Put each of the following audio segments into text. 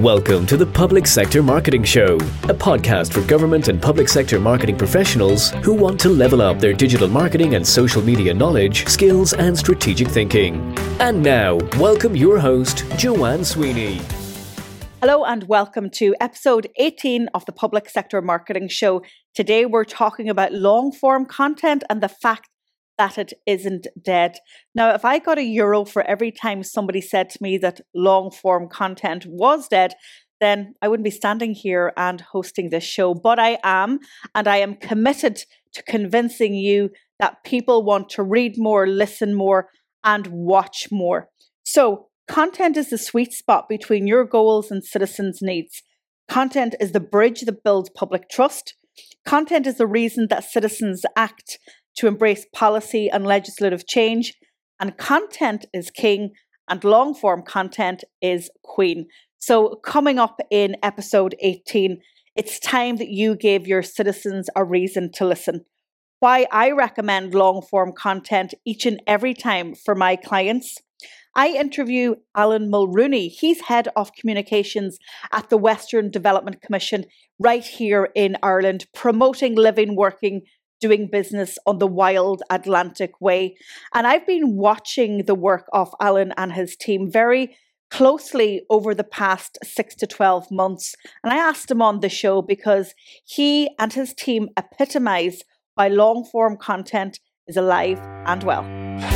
Welcome to the Public Sector Marketing Show, a podcast for government and public sector marketing professionals who want to level up their digital marketing and social media knowledge, skills, and strategic thinking. And now, welcome your host, Joanne Sweeney. Hello and welcome to episode 18 of the Public Sector Marketing Show. Today we're talking about long form content and the fact that it isn't dead. Now, if I got a euro for every time somebody said to me that long form content was dead, then I wouldn't be standing here and hosting this show. But I am, and I am committed to convincing you that people want to read more, listen more, and watch more. So, content is the sweet spot between your goals and citizens' needs. Content is the bridge that builds public trust. Content is the reason that citizens act to embrace policy and legislative change. And content is king, and long form content is queen. So, coming up in episode 18, it's time that you gave your citizens a reason to listen. Why I recommend long form content each and every time for my clients. I interview Alan Mulrooney. He's head of communications at the Western Development Commission right here in Ireland, promoting living, working, doing business on the wild Atlantic way. And I've been watching the work of Alan and his team very closely over the past six to 12 months. And I asked him on the show because he and his team epitomize why long form content is alive and well.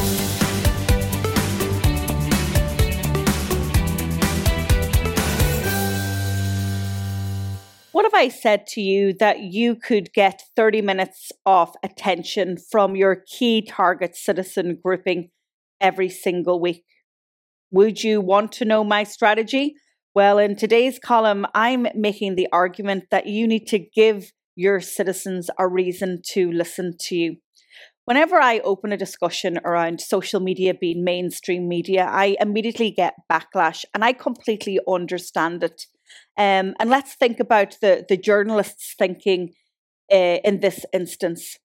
What if I said to you that you could get 30 minutes of attention from your key target citizen grouping every single week? Would you want to know my strategy? Well, in today's column, I'm making the argument that you need to give your citizens a reason to listen to you. Whenever I open a discussion around social media being mainstream media, I immediately get backlash and I completely understand it. Um, and let's think about the, the journalists thinking uh, in this instance.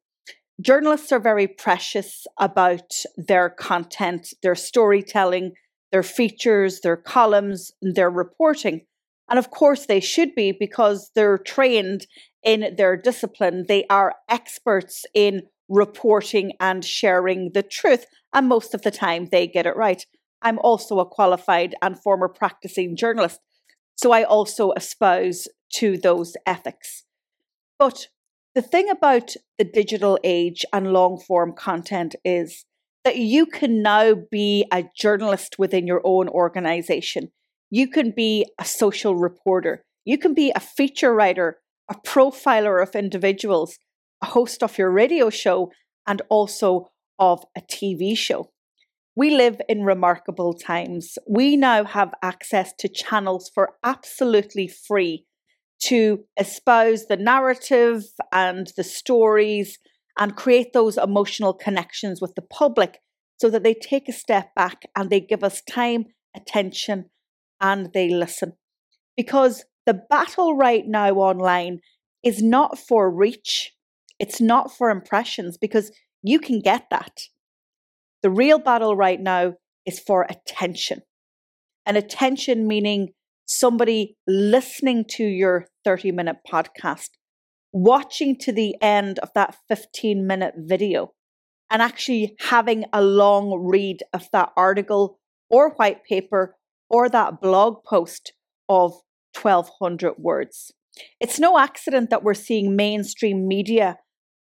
Journalists are very precious about their content, their storytelling, their features, their columns, their reporting. And of course, they should be because they're trained in their discipline. They are experts in reporting and sharing the truth. And most of the time, they get it right. I'm also a qualified and former practicing journalist. So I also espouse to those ethics. But the thing about the digital age and long form content is that you can now be a journalist within your own organization. You can be a social reporter. You can be a feature writer, a profiler of individuals, a host of your radio show, and also of a TV show. We live in remarkable times. We now have access to channels for absolutely free to espouse the narrative and the stories and create those emotional connections with the public so that they take a step back and they give us time, attention, and they listen. Because the battle right now online is not for reach, it's not for impressions, because you can get that. The real battle right now is for attention. And attention meaning somebody listening to your 30 minute podcast, watching to the end of that 15 minute video, and actually having a long read of that article or white paper or that blog post of 1200 words. It's no accident that we're seeing mainstream media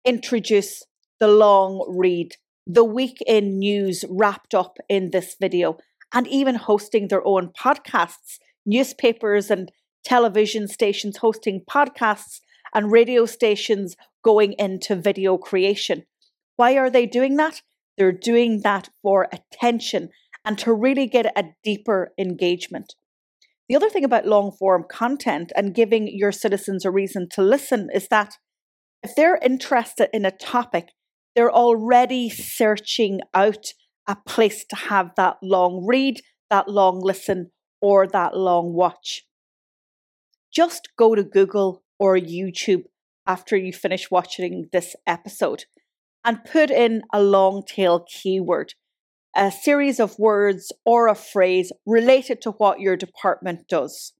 introduce the long read the week in news wrapped up in this video, and even hosting their own podcasts, newspapers and television stations hosting podcasts, and radio stations going into video creation. Why are they doing that? They're doing that for attention and to really get a deeper engagement. The other thing about long form content and giving your citizens a reason to listen is that if they're interested in a topic, they're already searching out a place to have that long read, that long listen, or that long watch. Just go to Google or YouTube after you finish watching this episode and put in a long tail keyword, a series of words or a phrase related to what your department does.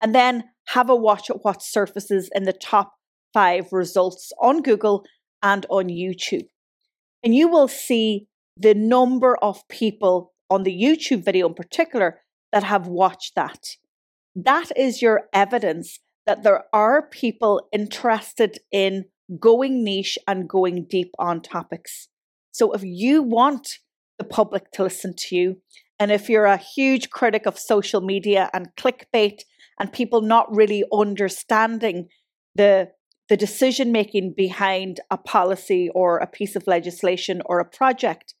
and then have a watch at what surfaces in the top five results on Google and on YouTube. And you will see the number of people on the YouTube video in particular that have watched that. That is your evidence that there are people interested in going niche and going deep on topics. So if you want the public to listen to you, and if you're a huge critic of social media and clickbait and people not really understanding the the decision making behind a policy or a piece of legislation or a project,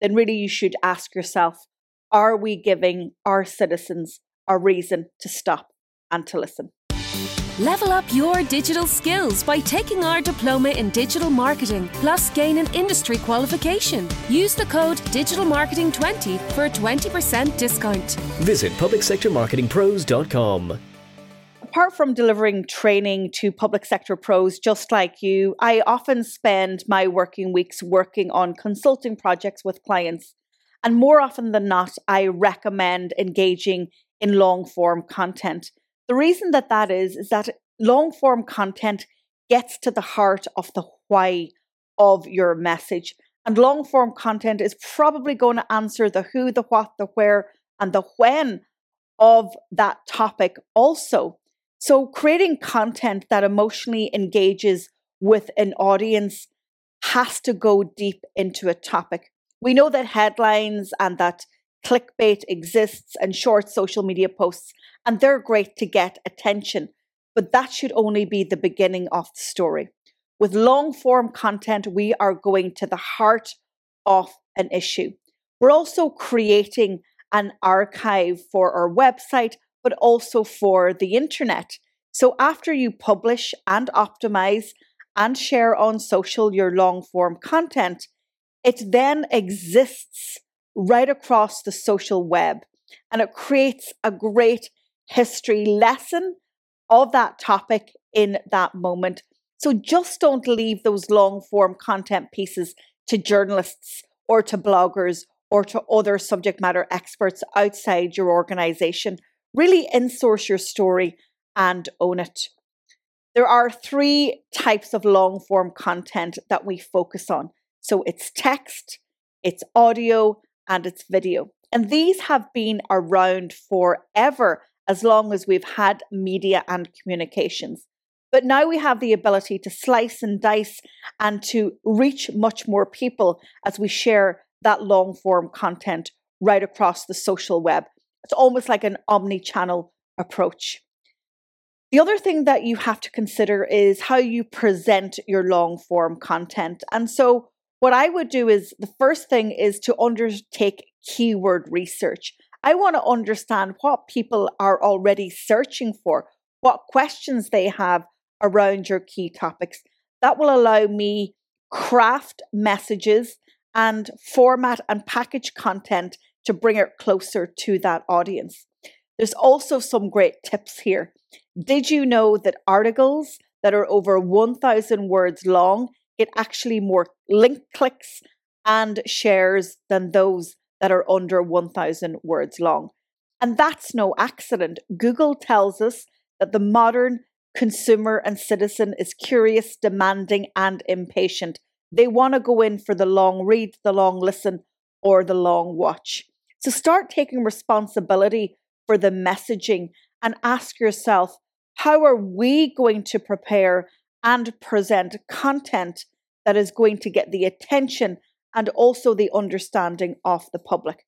then really you should ask yourself are we giving our citizens a reason to stop and to listen? Level up your digital skills by taking our diploma in digital marketing, plus gain an industry qualification. Use the code DigitalMarketing20 for a 20% discount. Visit PublicSectorMarketingPros.com. Apart from delivering training to public sector pros just like you, I often spend my working weeks working on consulting projects with clients. And more often than not, I recommend engaging in long form content the reason that that is, is that long form content gets to the heart of the why of your message. And long form content is probably going to answer the who, the what, the where, and the when of that topic also. So, creating content that emotionally engages with an audience has to go deep into a topic. We know that headlines and that clickbait exists and short social media posts and they're great to get attention, but that should only be the beginning of the story. With long form content, we are going to the heart of an issue. We're also creating an archive for our website, but also for the internet. So after you publish and optimize and share on social your long form content, it then exists right across the social web and it creates a great history lesson of that topic in that moment. So just don't leave those long form content pieces to journalists or to bloggers or to other subject matter experts outside your organization. Really insource your story and own it. There are three types of long form content that we focus on. So it's text, it's audio, and it's video. And these have been around forever as long as we've had media and communications. But now we have the ability to slice and dice and to reach much more people as we share that long form content right across the social web. It's almost like an omni channel approach. The other thing that you have to consider is how you present your long form content. And so, what I would do is the first thing is to undertake keyword research. I want to understand what people are already searching for, what questions they have around your key topics. That will allow me craft messages and format and package content to bring it closer to that audience. There's also some great tips here. Did you know that articles that are over 1,000 words long get actually more link clicks and shares than those that are under 1,000 words long. And that's no accident. Google tells us that the modern consumer and citizen is curious, demanding, and impatient. They want to go in for the long read, the long listen, or the long watch. So start taking responsibility for the messaging and ask yourself how are we going to prepare and present content that is going to get the attention and also the understanding of the public.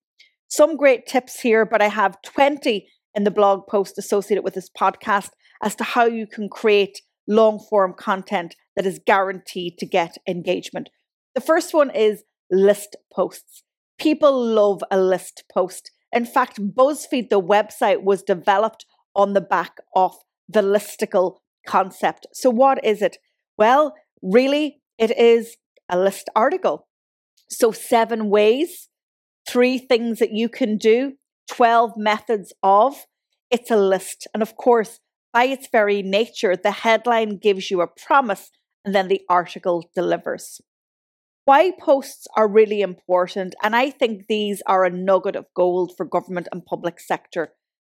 Some great tips here, but I have 20 in the blog post associated with this podcast as to how you can create long form content that is guaranteed to get engagement. The first one is list posts. People love a list post. In fact, BuzzFeed, the website, was developed on the back of the listicle concept. So, what is it? Well, really, it is a list article. So, seven ways, three things that you can do, 12 methods of. It's a list. And of course, by its very nature, the headline gives you a promise and then the article delivers. Why posts are really important, and I think these are a nugget of gold for government and public sector.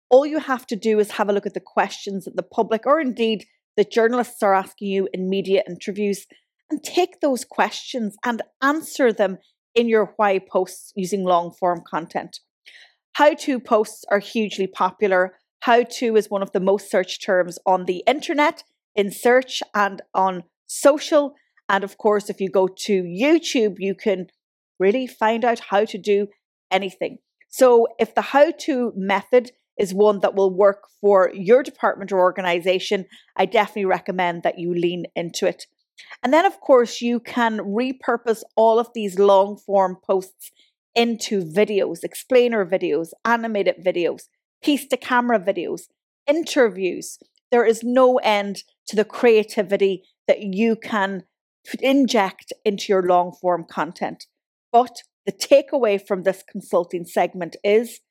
All you have to do is have a look at the questions that the public or indeed the journalists are asking you in media interviews and take those questions and answer them in your why posts using long form content. How to posts are hugely popular. How to is one of the most searched terms on the internet, in search, and on social. And of course, if you go to YouTube, you can really find out how to do anything. So, if the how to method is one that will work for your department or organization, I definitely recommend that you lean into it. And then, of course, you can repurpose all of these long form posts into videos, explainer videos, animated videos, piece to camera videos, interviews. There is no end to the creativity that you can inject into your long form content. But the takeaway from this consulting segment is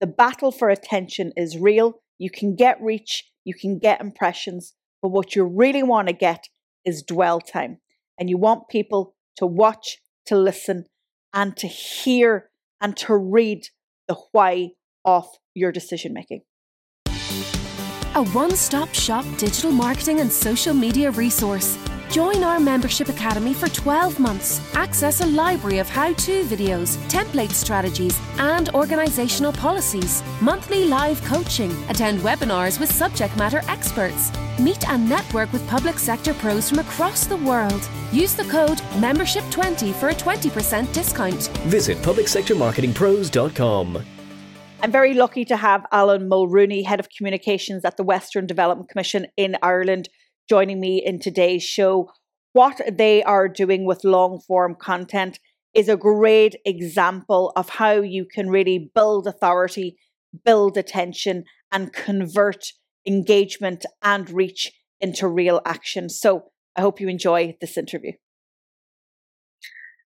the battle for attention is real. You can get reach, you can get impressions, but what you really want to get is dwell time. And you want people to watch, to listen, and to hear and to read the why of your decision making. A one stop shop digital marketing and social media resource. Join our membership academy for 12 months. Access a library of how to videos, template strategies, and organizational policies. Monthly live coaching. Attend webinars with subject matter experts. Meet and network with public sector pros from across the world. Use the code MEMBERSHIP20 for a 20% discount. Visit publicsectormarketingpros.com. I'm very lucky to have Alan Mulrooney, Head of Communications at the Western Development Commission in Ireland, joining me in today's show. What they are doing with long form content is a great example of how you can really build authority, build attention, and convert engagement and reach into real action. So I hope you enjoy this interview.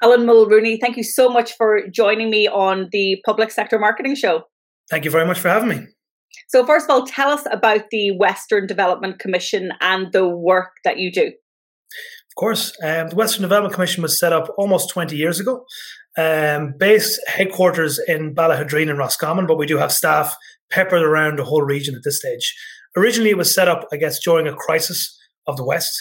Alan Mulrooney, thank you so much for joining me on the Public Sector Marketing Show. Thank you very much for having me. So, first of all, tell us about the Western Development Commission and the work that you do. Of course. Um, the Western Development Commission was set up almost 20 years ago, um, based headquarters in Ballaghaderreen and Roscommon, but we do have staff peppered around the whole region at this stage. Originally, it was set up, I guess, during a crisis of the West,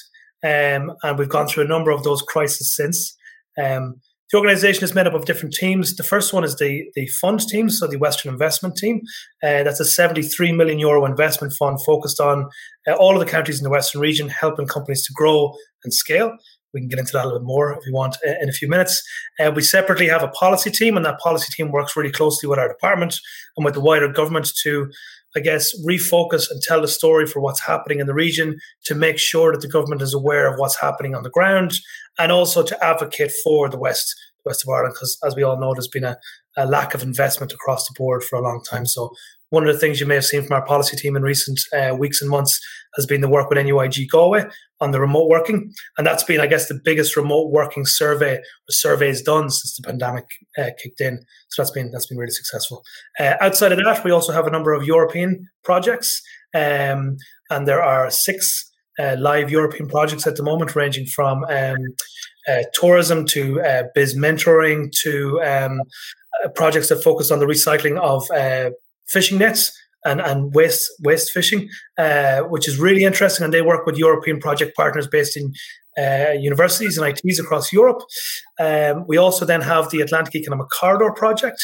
um, and we've gone through a number of those crises since. Um, the organization is made up of different teams. The first one is the, the fund team, so the Western Investment Team. Uh, that's a 73 million euro investment fund focused on uh, all of the counties in the Western region, helping companies to grow and scale. We can get into that a little more if you want uh, in a few minutes. Uh, we separately have a policy team, and that policy team works really closely with our department and with the wider government to I guess, refocus and tell the story for what's happening in the region to make sure that the government is aware of what's happening on the ground and also to advocate for the West, West of Ireland, because as we all know, there's been a, a lack of investment across the board for a long time. So one of the things you may have seen from our policy team in recent uh, weeks and months has been the work with NUIG Galway on the remote working. And that's been, I guess, the biggest remote working survey or surveys done since the pandemic uh, kicked in. So that's been that's been really successful. Uh, outside of that, we also have a number of European projects. Um, and there are six uh, live European projects at the moment, ranging from um, uh, tourism to uh, biz mentoring to um, projects that focus on the recycling of fishing nets and, and waste waste fishing, uh, which is really interesting. And they work with European project partners based in uh, universities and ITs across Europe. Um, we also then have the Atlantic Economic Corridor project,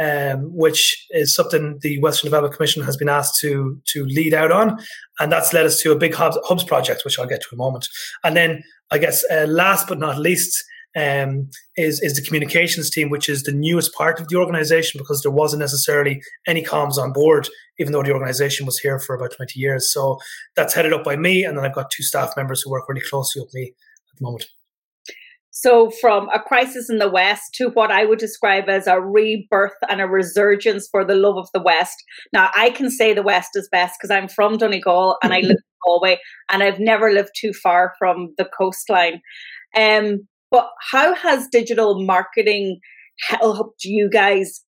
um, which is something the Western Development Commission has been asked to to lead out on, and that's led us to a big hubs, hubs project, which I'll get to in a moment. And then I guess uh, last but not least um, is is the communications team, which is the newest part of the organization because there wasn't necessarily any comms on board, even though the organization was here for about 20 years. So that's headed up by me, and then I've got two staff members who work really closely with me at the moment. So, from a crisis in the West to what I would describe as a rebirth and a resurgence for the love of the West. Now, I can say the West is best because I'm from Donegal and I live in Galway, and I've never lived too far from the coastline. Um, but how has digital marketing helped you guys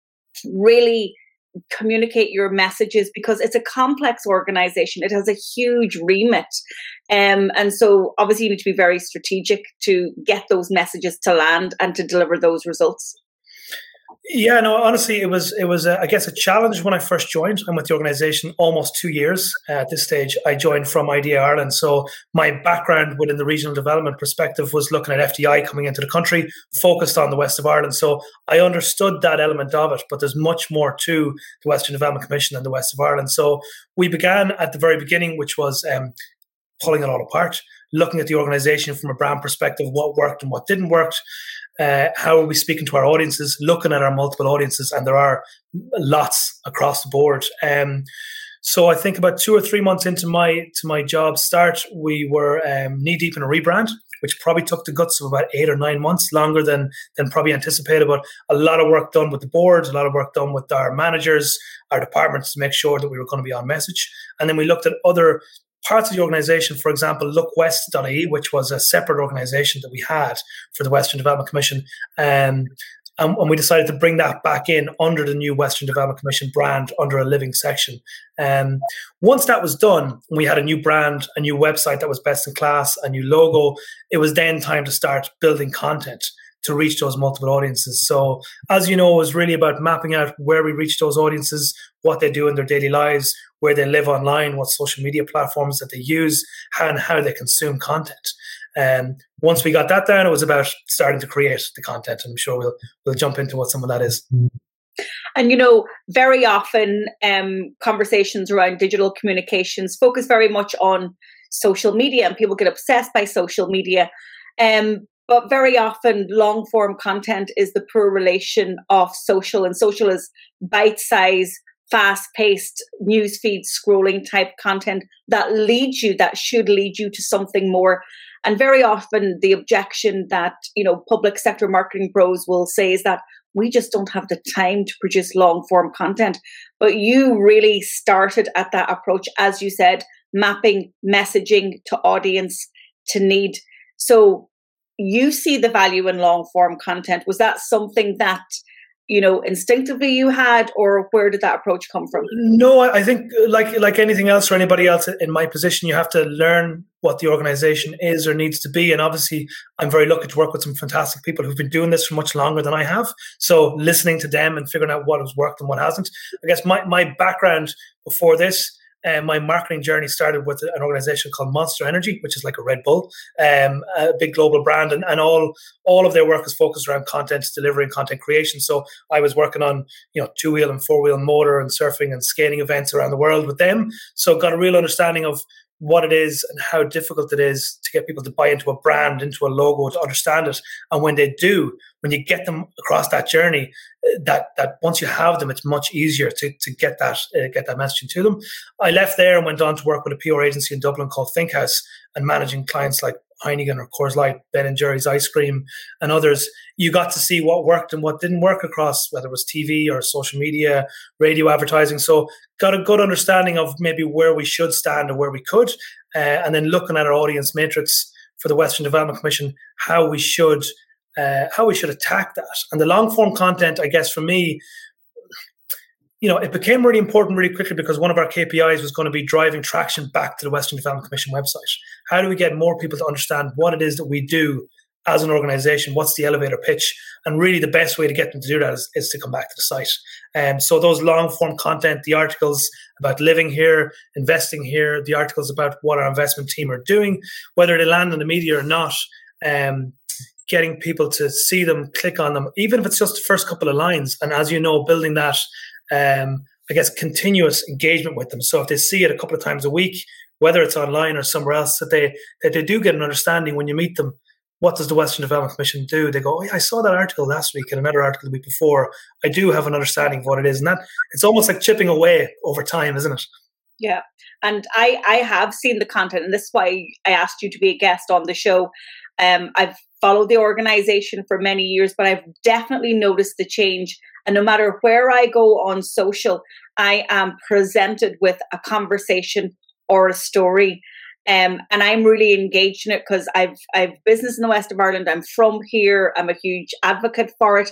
really communicate your messages? Because it's a complex organization. It has a huge remit. Um, and so obviously you need to be very strategic to get those messages to land and to deliver those results Yeah, no, honestly, it was it was uh, I guess a challenge when I first joined. I'm with the organisation almost two years uh, at this stage. I joined from IDA Ireland, so my background within the regional development perspective was looking at FDI coming into the country, focused on the west of Ireland. So I understood that element of it, but there's much more to the Western Development Commission than the west of Ireland. So we began at the very beginning, which was um, pulling it all apart, looking at the organisation from a brand perspective, what worked and what didn't work uh, how are we speaking to our audiences, looking at our multiple audiences, and there are lots across the board. Um, so I think about two or three months into my to my job start, we were um, knee deep in a rebrand, which probably took the guts of about eight or nine months, longer than than probably anticipated. But a lot of work done with the board, a lot of work done with our managers, our departments to make sure that we were going to be on message. And then we looked at other parts of the organization, for example, LookWest.ie, which was a separate organization that we had for the Western Development Commission. Um, and, and, we decided to bring that back in under the new Western Development Commission brand under a living section. Um, once that was done, we had a new brand, a new website that was best in class, a new logo. It was then time to start building content to reach those multiple audiences. So, as you know, it was really about mapping out where we reach those audiences, what they do in their daily lives, where they live online, what social media platforms that they use, and how they consume content. And um, once we got that down, it was about starting to create the content. And I'm sure we'll we'll jump into what some of that is. And you know, very often um, conversations around digital communications focus very much on social media, and people get obsessed by social media. Um, but very often, long form content is the poor relation of social, and social is bite size, fast paced newsfeed scrolling type content that leads you, that should lead you to something more. And very often, the objection that you know public sector marketing pros will say is that we just don't have the time to produce long form content. But you really started at that approach, as you said, mapping messaging to audience to need. So you see the value in long form content. Was that something that you know instinctively you had or where did that approach come from? No i think uh, like like anything else or anybody else in my position you have to learn what the organization is or needs to be. And obviously i'm very lucky to work with some fantastic people who've been doing this for much longer than i have. So listening to them and figuring out what has worked and what hasn't. I guess my, my background before this uh, my marketing journey started with an organization called Monster Energy, which is like a Red Bull, um, a big global brand, and, and all all of their work is focused around content delivery and content creation. So I was working on you know two wheel and four wheel motor and surfing and skating events around the world with them. So got a real understanding of what it is and how difficult it is to get people to buy into a brand, into a logo, to understand it. And when they do, when you get them across that journey, uh, that that once you have them, it's much easier to, to get that uh, get that messaging to them. I left there and went on to work with a PR agency in Dublin called ThinkHouse and managing clients like Heineken or Coors Light, Ben and Jerry's ice cream, and others, you got to see what worked and what didn't work across whether it was TV or social media, radio advertising. So got a good understanding of maybe where we should stand or where we could, uh, and then looking at our audience matrix for the Western Development Commission, how we should uh, how we should attack that. And the long form content, I guess, for me you know, it became really important really quickly because one of our KPIs was going to be driving traction back to the Western Development Commission website. How do we get more people to understand what it is that we do as an organization? What's the elevator pitch? And really, the best way to get them to do that is, is to come back to the site. And um, so, those long form content, the articles about living here, investing here, the articles about what our investment team are doing, whether they land in the media or not. Um, getting people to see them, click on them, even if it's just the first couple of lines. And as you know, building that um, I guess, continuous engagement with them. So if they see it a couple of times a week, whether it's online or somewhere else, that they that they do get an understanding when you meet them. What does the Western Development Commission do? They go, oh, yeah, I saw that article last week and another article the week before. I do have an understanding of what it is, and that it's almost like chipping away over time, isn't it? Yeah, and I I have seen the content, and this is why I asked you to be a guest on the show. Um, I've followed the organization for many years, but I've definitely noticed the change and no matter where I go on social, I am presented with a conversation or a story. Um, and I'm really engaged in it because I've I've business in the west of Ireland. I'm from here. I'm a huge advocate for it,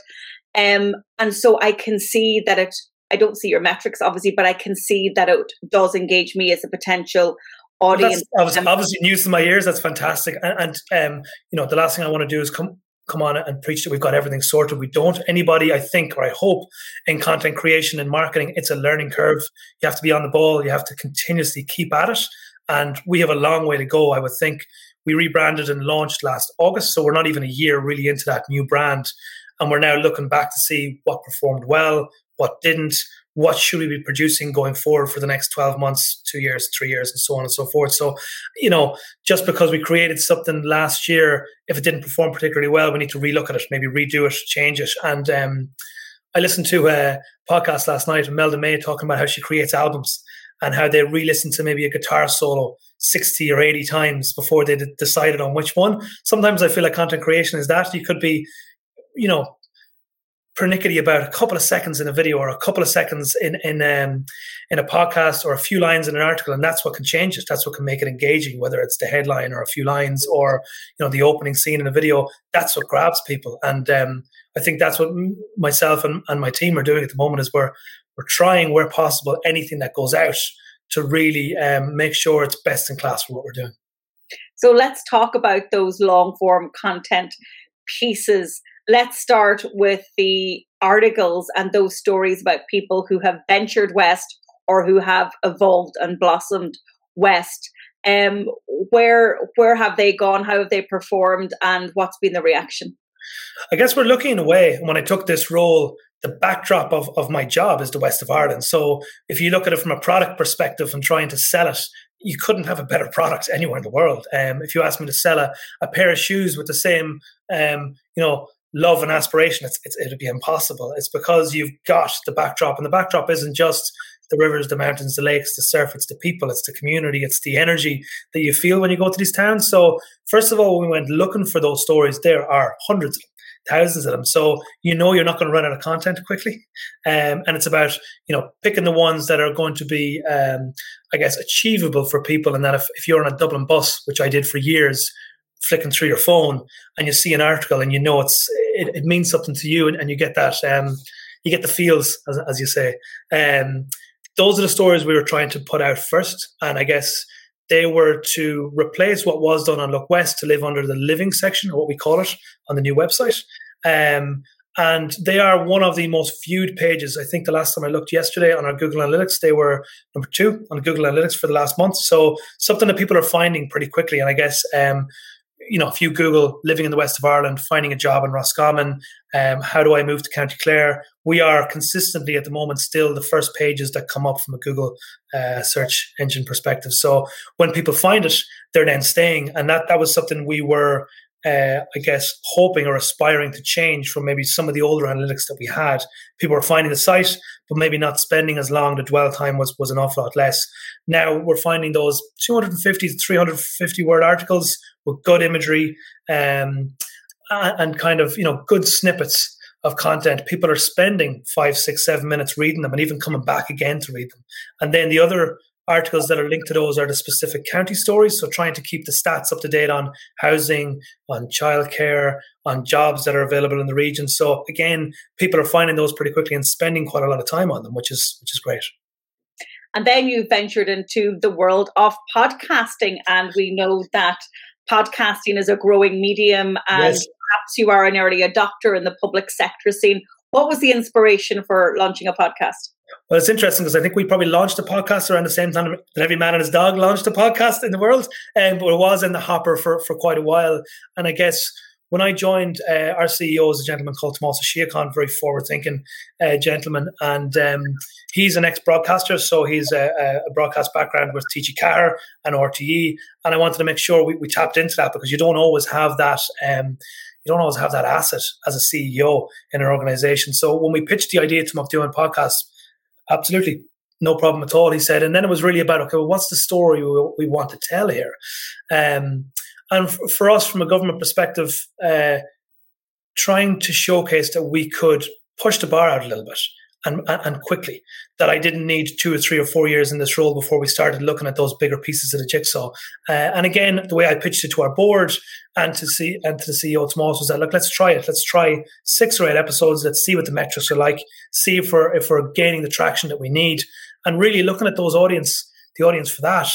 um, and so I can see that it. I don't see your metrics obviously, but I can see that it does engage me as a potential audience. Obviously, obviously, news to my ears. That's fantastic. And, and um, you know, the last thing I want to do is come come on and preach that we've got everything sorted. We don't. Anybody, I think, or I hope, in content creation and marketing, it's a learning curve. You have to be on the ball. You have to continuously keep at it. And we have a long way to go, I would think. We rebranded and launched last August, so we're not even a year really into that new brand. And we're now looking back to see what performed well, what didn't, what should we be producing going forward for the next 12 months, two years, three years, and so on and so forth. So, you know, just because we created something last year, if it didn't perform particularly well, we need to relook at it, maybe redo it, change it. And um, I listened to a podcast last night of Imelda May talking about how she creates albums and how they re-listen to maybe a guitar solo 60 or 80 times before they d- decided on which one. Sometimes I feel like content creation is that. You could be, you know, pernickety about a couple of seconds in a video or a couple of seconds in in um, in a podcast or a few lines in an article, and that's what can change it. That's what can make it engaging, whether it's the headline or a few lines or you know the opening scene in a video. That's what grabs people, and um, I think that's what myself and, and my team are doing at the moment. Is we're we're trying where possible anything that goes out to really um, make sure it's best in class for what we're doing. So let's talk about those long form content pieces let's start with the articles and those stories about people who have ventured west or who have evolved and blossomed west. Um, where where have they gone? How have they performed? And what's been the reaction? I guess we're looking away. When I took this role, the backdrop of, of my job is the west of Ireland. So if you look at it from a product perspective and trying to sell it, you couldn't have a better product anywhere in the world. Um, if you asked me to sell a, a pair of shoes with the same, um, you know, love and aspiration, it's, it's, it'd be impossible. It's because you've got the backdrop, and the backdrop isn't just the rivers, the mountains, the lakes, the surf. It's the people, it's the community, it's the energy that you feel when you go to these towns. So, first of all, we went looking for those stories. There are hundreds of them thousands of them. So you know you're not going to run out of content quickly, um, and it's about you know picking the ones that are going to be, um, I guess, achievable for people. And that if, if you're on a Dublin bus, which I did for years, flicking through your phone and you see an article and you know it's it, it means something to you and, and you get that um, you get the feels as, as you say um, those are the stories we were trying to put out first and i guess they were to replace what was done on look west to live under the living section or what we call it on the new website um, and they are one of the most viewed pages. I think the last time I looked yesterday on our Google Analytics, they were number two on Google Analytics for the last month. So something that people are finding pretty quickly. And I guess um, you know, if you Google living in the west of Ireland, finding a job in Roscommon, um, how do I move to County Clare? We are consistently at the moment still the first pages that come up from a Google uh, search engine perspective. So when people find it, they're then staying, and that that was something we were uh, I guess, hoping or aspiring to change from maybe some of the older analytics that we had. People were finding the site, but maybe not spending as long. The dwell time was, was an awful lot less. Now we're finding those 250 to 350 word articles with good imagery um, and kind of, you know, good snippets of content. People are spending five, six, seven minutes reading them and even coming back again to read them. And then the other articles that are linked to those are the specific county stories. So trying to keep the stats up to date on housing, on childcare, on jobs that are available in the region. So again, people are finding those pretty quickly and spending quite a lot of time on them, which is which is great. And then you ventured into the world of podcasting, and we know that podcasting is a growing medium, and yes. perhaps you are an early adopter in the public sector scene. What was the inspiration for launching a podcast? Well, it's interesting because I think we probably launched a podcast around the same time that every man and his dog launched a podcast in the world, um, but it was in the hopper for, for quite a while. And I guess when I joined, uh, our CEO is a gentleman called Tomás Ó Síocháin, very forward-thinking uh, gentleman, and um, he's an ex-broadcaster, so he's a, a broadcast background with TG4 and RTE, and I wanted to make sure we, we tapped into that because you don't always have that. Um, you don't always have that asset as a CEO in an organization. So when we pitched the idea to him of doing podcasts, absolutely no problem at all. He said, and then it was really about okay, well, what's the story we, we want to tell here? Um, and f- for us, from a government perspective, uh, trying to showcase that we could push the bar out a little bit and, and quickly. That I didn't need two or three or four years in this role before we started looking at those bigger pieces of the jigsaw. Uh, and again, the way I pitched it to our board and to see and to the CEO Tomas was that look, let's try it. Let's try six or eight episodes. Let's see what the metrics are like. See if we're if we're gaining the traction that we need. And really looking at those audience, the audience for that.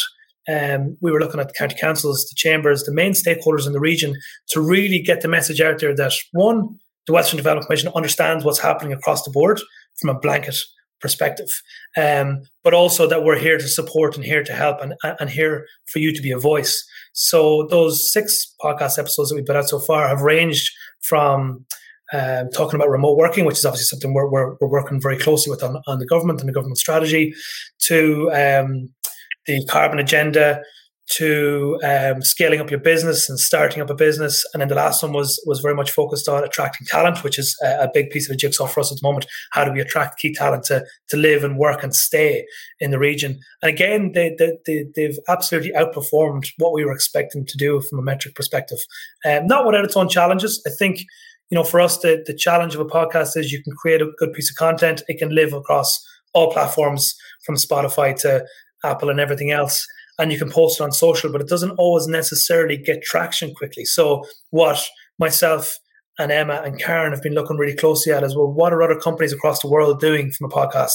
um, we were looking at the county councils, the chambers, the main stakeholders in the region to really get the message out there that one, the Western Development Commission understands what's happening across the board from a blanket perspective, um, but also that we're here to support and here to help and, and here for you to be a voice. So those six podcast episodes that we've put out so far have ranged from um, talking about remote working, which is obviously something we're, we're, we're working very closely with on, on, the government and the government strategy, to um, the carbon agenda, to um, scaling up your business and starting up a business. And then the last one was was very much focused on attracting talent, which is a, a big piece of a jigsaw for us at the moment. How do we attract key talent to to live and work and stay in the region? And again, they, they, they, they've absolutely outperformed what we were expecting to do from a metric perspective. Um, not without its own challenges. I think you know, for us, the, the challenge of a podcast is you can create a good piece of content. It can live across all platforms from Spotify to Apple and everything else. And you can post it on social, but it doesn't always necessarily get traction quickly. So, what myself and Emma and Karen have been looking really closely at is well, what are other companies across the world doing from a podcast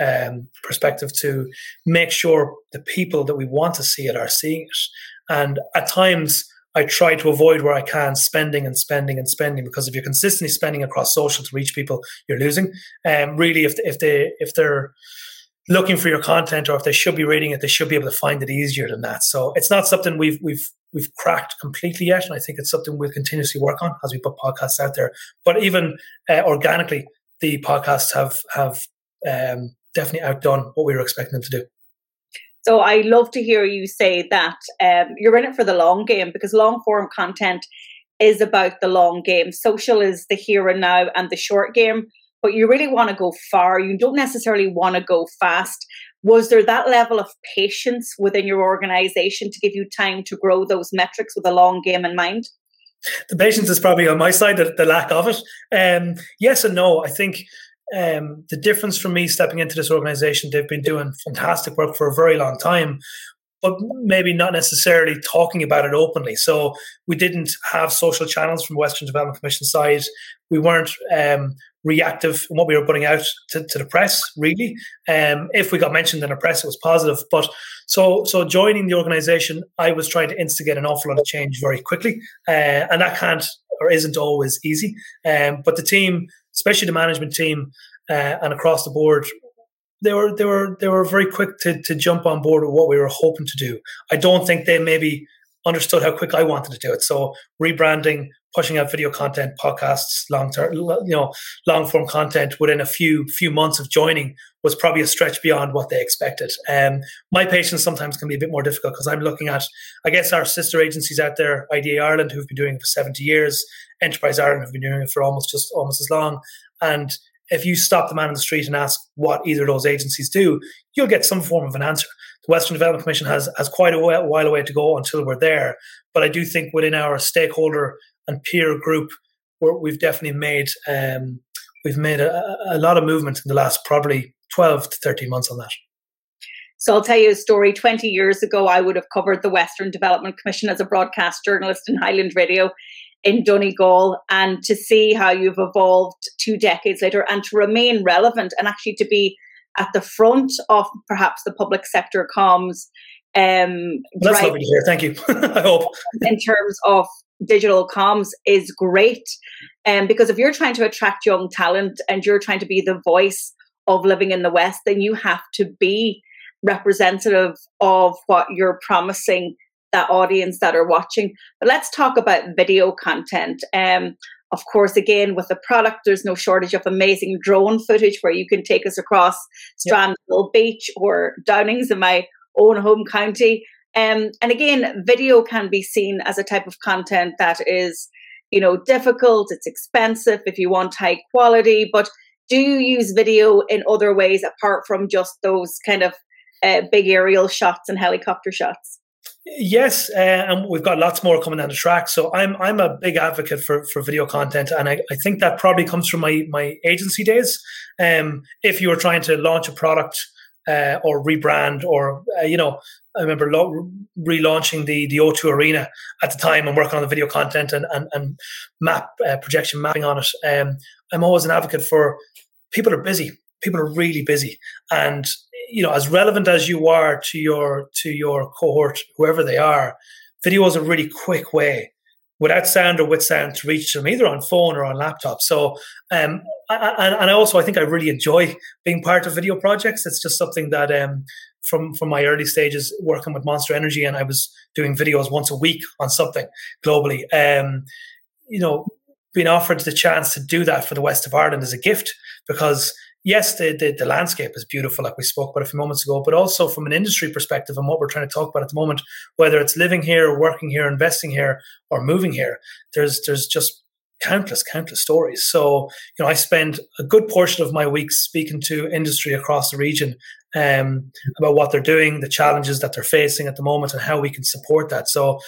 um, perspective to make sure the people that we want to see it are seeing it? And at times, I try to avoid where I can spending and spending and spending because if you're consistently spending across social to reach people, you're losing. And um, really, if if they if they're looking for your content or if they should be reading it, they should be able to find it easier than that. So it's not something we've we've we've cracked completely yet, and I think it's something we'll continuously work on as we put podcasts out there. But even uh, organically, the podcasts have have um, definitely outdone what we were expecting them to do. So I love to hear you say that um, you're in it for the long game because long form content is about the long game. Social is the here and now and the short game, but you really want to go far. You don't necessarily want to go fast. Was there that level of patience within your organization to give you time to grow those metrics with a long game in mind? The patience is probably on my side, the, the lack of it. Um, yes and no. I think um, the difference for me stepping into this organization, they've been doing fantastic work for a very long time, but maybe not necessarily talking about it openly. So we didn't have social channels from Western Development Commission side. We weren't um, reactive in what we were putting out to, to the press, really. Um, if we got mentioned in the press, it was positive. But so so joining the organization, I was trying to instigate an awful lot of change very quickly, uh, and that can't or isn't always easy. Um, but the team especially the management team uh, and across the board, they were they were they were very quick to to jump on board with what we were hoping to do. I don't think they maybe understood how quick I wanted to do it. So rebranding, pushing out video content, podcasts, long term, you know, long form content within a few few months of joining was probably a stretch beyond what they expected. Um, my patience sometimes can be a bit more difficult because I'm looking at, I guess, our sister agencies out there, IDA Ireland, who've been doing it for 70 years, Enterprise Ireland have been doing it for almost just almost as long, and if you stop the man in the street and ask what either of those agencies do, you'll get some form of an answer. The Western Development Commission has has quite a while away to go until we're there, but I do think within our stakeholder and peer group, we've definitely made um, we've made a, a lot of movement in the last probably 12 to 13 months on that. So I'll tell you a story. 20 years ago, I would have covered the Western Development Commission as a broadcast journalist in Highland Radio in Donegal and to see how you've evolved two decades later and to remain relevant and actually to be at the front of perhaps the public sector comms. Um, That's lovely to hear. Thank you. I hope. in terms of digital comms is great. Um, because if you're trying to attract young talent and you're trying to be the voice of living in the West, then you have to be representative of what you're promising that audience that are watching. But let's talk about video content. Um, of course, again, with the product, there's no shortage of amazing drone footage where you can take us across Strandhill Beach or Downings in my own home county. Um, and again, video can be seen as a type of content that is, you know, difficult. It's expensive if you want high quality. But do you use video in other ways apart from just those kind of uh, big aerial shots and helicopter shots? Yes, uh, and we've got lots more coming down the track. So I'm I'm a big advocate for, for video content, and I, I think that probably comes from my my agency days. Um, if you were trying to launch a product uh, or rebrand, or uh, you know, I remember lo- relaunching the the O2 Arena at the time and working on the video content and and, and map uh, projection mapping on it. Um, I'm always an advocate for people are busy people are really busy, and you know, as relevant as you are to your to your cohort, whoever they are, video is a really quick way without sound or with sound to reach them either on phone or on laptop. So, um, and, and I also I think I really enjoy being part of video projects. It's just something that um, from from my early stages working with Monster Energy, and I was doing videos once a week on something globally. Um, you know, being offered the chance to do that for the west of Ireland is a gift because yes, the, the, the, landscape is beautiful, like we spoke about a few moments ago, but also from an industry perspective and what we're trying to talk about at the moment, whether it's living here, working here, investing here, or moving here, there's there's just countless, countless stories. So, you know, I spend a good portion of my weeks speaking to industry across the region um, about what they're doing, the challenges that they're facing at the moment, and how we can support that. So,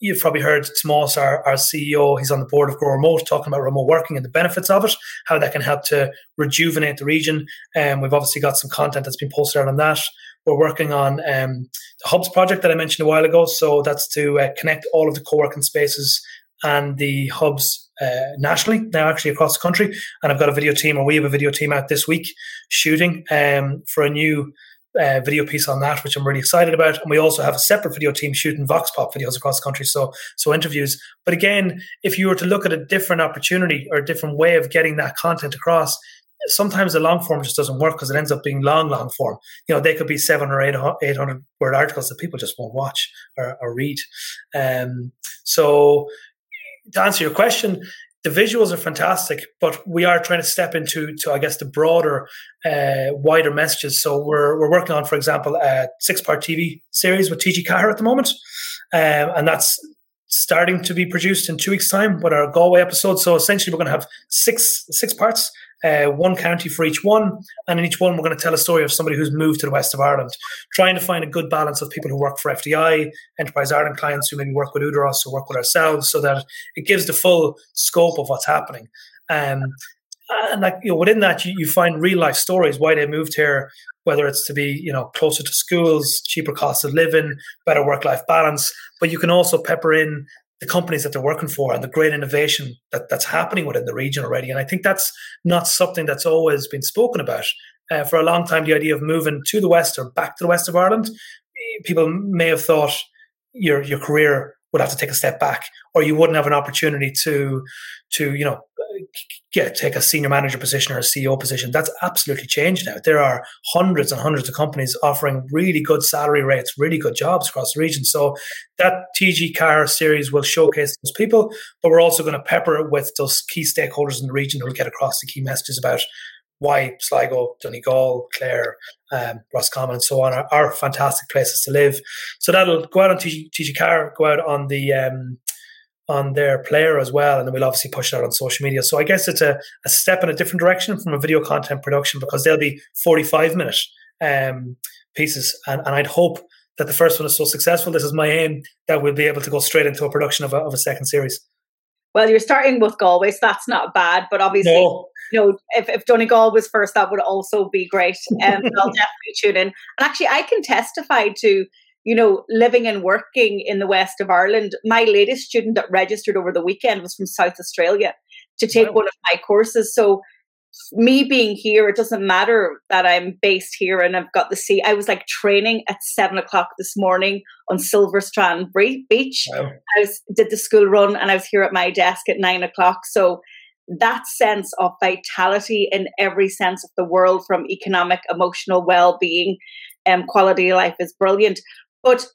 you've probably heard Tomás, our, our CEO, he's on the board of Grow Remote, talking about remote working and the benefits of it, how that can help to rejuvenate the region. And um, we've obviously got some content that's been posted out on that. We're working on um, the Hubs project that I mentioned a while ago. So that's to uh, connect all of the co-working spaces and the hubs uh, nationally now actually across the country and i've got a video team or we have a video team out this week shooting um, for a new uh, video piece on that, which I'm really excited about. And we also have a separate video team shooting Vox Pop videos across the country, so so interviews. But again, if you were to look at a different opportunity or a different way of getting that content across, sometimes the long form just doesn't work because it ends up being long, long form. You know, they could be seven or eight, 800 word articles that people just won't watch or, or read. Um, so to answer your question, the visuals are fantastic, but we are trying to step into, to I guess, the broader, uh, wider messages. So we're we're working on, for example, a six part TV series with TG Ceathair at the moment, um, and that's starting to be produced in two weeks' time with our Galway episode. So essentially, we're going to have six six parts uh, one county for each one. And in each one, we're going to tell a story of somebody who's moved to the west of Ireland, trying to find a good balance of people who work for FDI, Enterprise Ireland clients who maybe work with Údarás or work with ourselves, so that it gives the full scope of what's happening. Um, and like you know, within that, you, you find real life stories why they moved here, whether it's to be you know closer to schools, cheaper cost of living, better work life balance. But you can also pepper in the companies that they're working for and the great innovation that, that's happening within the region already. And I think that's not something that's always been spoken about. Uh, for a long time, the idea of moving to the west or back to the west of Ireland, people may have thought your your career would have to take a step back, or you wouldn't have an opportunity to to you know get take a senior manager position or a CEO position. That's absolutely changed now. There are hundreds and hundreds of companies offering really good salary rates, really good jobs across the region. So that TG Ceathair series will showcase those people, but we're also going to pepper it with those key stakeholders in the region who will get across the key messages about why Sligo, Donegal, Clare, um, Roscommon, and so on are, are, fantastic places to live. So that'll go out on TG, TG Ceathair, go out on the um, on their player as well, and then we'll obviously push out on social media. So I guess it's a, a step in a different direction from a video content production because they'll be 45 minute um, pieces, and, and I'd hope that the first one is so successful. This is my aim that we'll be able to go straight into a production of a, of a second series. Well, you're starting with Galway, so that's not bad. But obviously, no. you know, if, if Donegal was first, that would also be great. Um, I'll definitely tune in. And actually, I can testify to you know, living and working in the west of Ireland. My latest student that registered over the weekend was from South Australia to take wow. one of my courses. So me being here, it doesn't matter that I'm based here and I've got the sea. I was like training at seven o'clock this morning on Silver Strand Beach. Wow. I was, did the school run and I was here at my desk at nine o'clock. So that sense of vitality in every sense of the world, from economic, emotional well-being, and um, quality of life is brilliant. But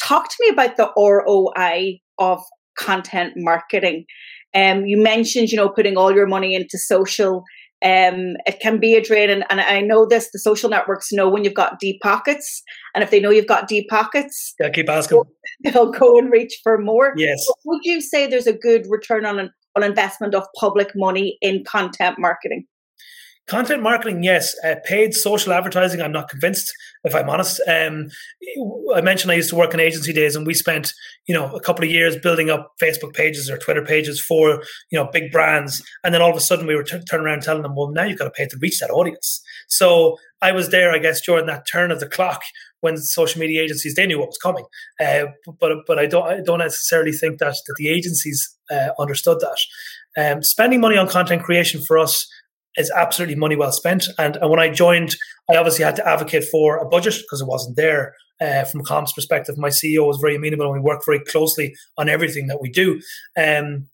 talk to me about the ROI of content marketing. Um, you mentioned, you know, putting all your money into social. Um, it can be a drain, and, and I know this. The social networks know when you've got deep pockets, and if they know you've got deep pockets, yeah, keep asking. They'll go and reach for more. Yes. But would you say there's a good return on an on investment of public money in content marketing? Content marketing, yes. Uh, paid social advertising, I'm not convinced, if I'm honest. Um, I mentioned I used to work in agency days, and we spent, you know, a couple of years building up Facebook pages or Twitter pages for, you know, big brands, and then all of a sudden we were t- turning around telling them, well, now you've got to pay to reach that audience. So I was there, I guess, during that turn of the clock when social media agencies they knew what was coming, uh, but but I don't I don't necessarily think that that the agencies uh, understood that. Um, spending money on content creation for us is absolutely money well spent. And, and when I joined, I obviously had to advocate for a budget because it wasn't there. Uh, from a comms perspective, my CEO was very amenable and we work very closely on everything that we do. Um,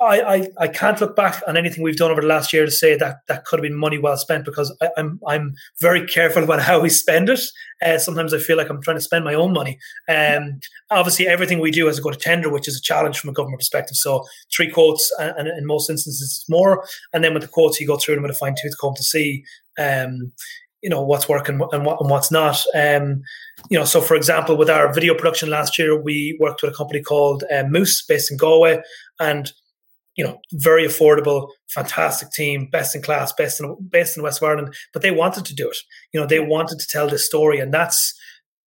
I, I, I can't look back on anything we've done over the last year to say that that could have been money well spent because I, am I'm, I'm very careful about how we spend it. Uh, sometimes I feel like I'm trying to spend my own money. Um, obviously, everything we do has to go to tender, which is a challenge from a government perspective. So three quotes, and, and in most instances, it's more. And then with the quotes, you go through them with a fine tooth comb to see. Um, you know what's working and, what, and what's not. Um, you know, so for example, with our video production last year, we worked with a company called uh, Moose, based in Galway, and you know, very affordable, fantastic team, best in class, best in best in West Ireland. But they wanted to do it. You know, they wanted to tell this story, and that's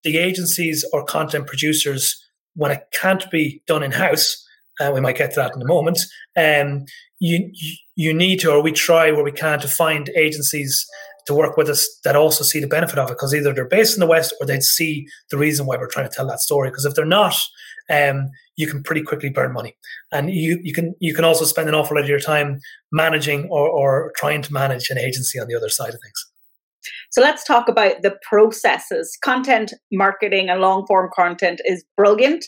the agencies or content producers when it can't be done in house. Uh, we might get to that in a moment. Um, you you need to, or we try where we can to find agencies to work with us that also see the benefit of it because either they're based in the West or they'd see the reason why we're trying to tell that story. Because if they're not, um, you can pretty quickly burn money, and you you can you can also spend an awful lot of your time managing or, or trying to manage an agency on the other side of things. So let's talk about the processes. Content marketing and long form content is brilliant,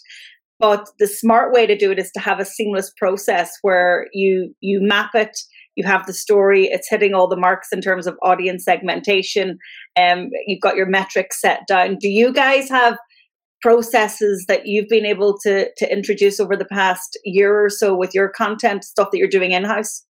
but the smart way to do it is to have a seamless process where you you map it you have the story it's hitting all the marks in terms of audience segmentation and um, you've got your metrics set down do you guys have processes that you've been able to to introduce over the past year or so with your content stuff that you're doing in house?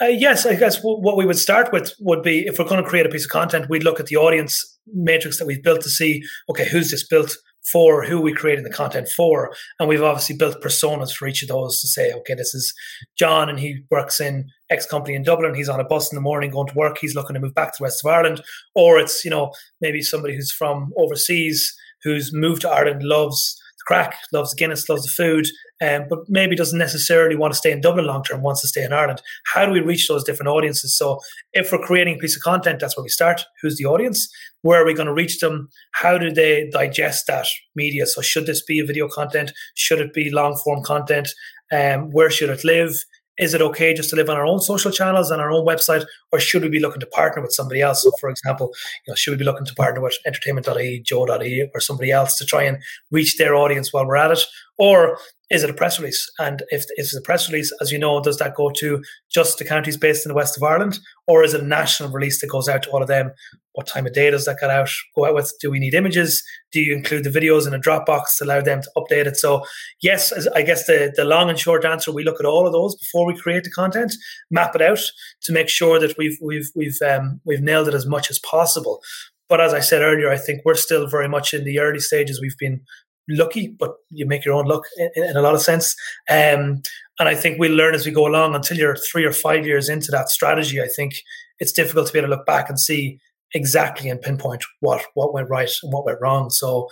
Uh, yes, I guess w- what we would start with would be if we're going to create a piece of content, we'd look at the audience matrix that we've built to see, okay, who's this built for, who are we creating the content for, and we've obviously built personas for each of those to say, okay, this is John, and he works in X company in Dublin. He's on a bus in the morning going to work. He's looking to move back to the rest of Ireland, or it's you know maybe somebody who's from overseas who's moved to Ireland, loves the crack, loves Guinness, loves the food, um, but maybe doesn't necessarily want to stay in Dublin long term, wants to stay in Ireland. How do we reach those different audiences? So if we're creating a piece of content, that's where we start. Who's the audience? Where are we going to reach them? How do they digest that media? So should this be a video content? Should it be long form content? Um, where should it live? Is it okay just to live on our own social channels and our own website, or should we be looking to partner with somebody else? So, for example, you know, should we be looking to partner with entertainment.ie, Joe.ie, or somebody else to try and reach their audience while we're at it? Or is it a press release? And if, if it's a press release, as you know, does that go to just the counties based in the west of Ireland? Or is it a national release that goes out to all of them? What time of day does that get out? Go out with? Do we need images? Do you include the videos in a Dropbox to allow them to update it? So, yes, I guess the, the long and short answer, we look at all of those before we create the content, map it out to make sure that we've we've we've um, we've nailed it as much as possible. But as I said earlier, I think we're still very much in the early stages. We've been lucky, but you make your own luck in, in a lot of sense. Um, and I think we'll learn as we go along until you're three or five years into that strategy. I think it's difficult to be able to look back and see exactly and pinpoint what what went right and what went wrong. So,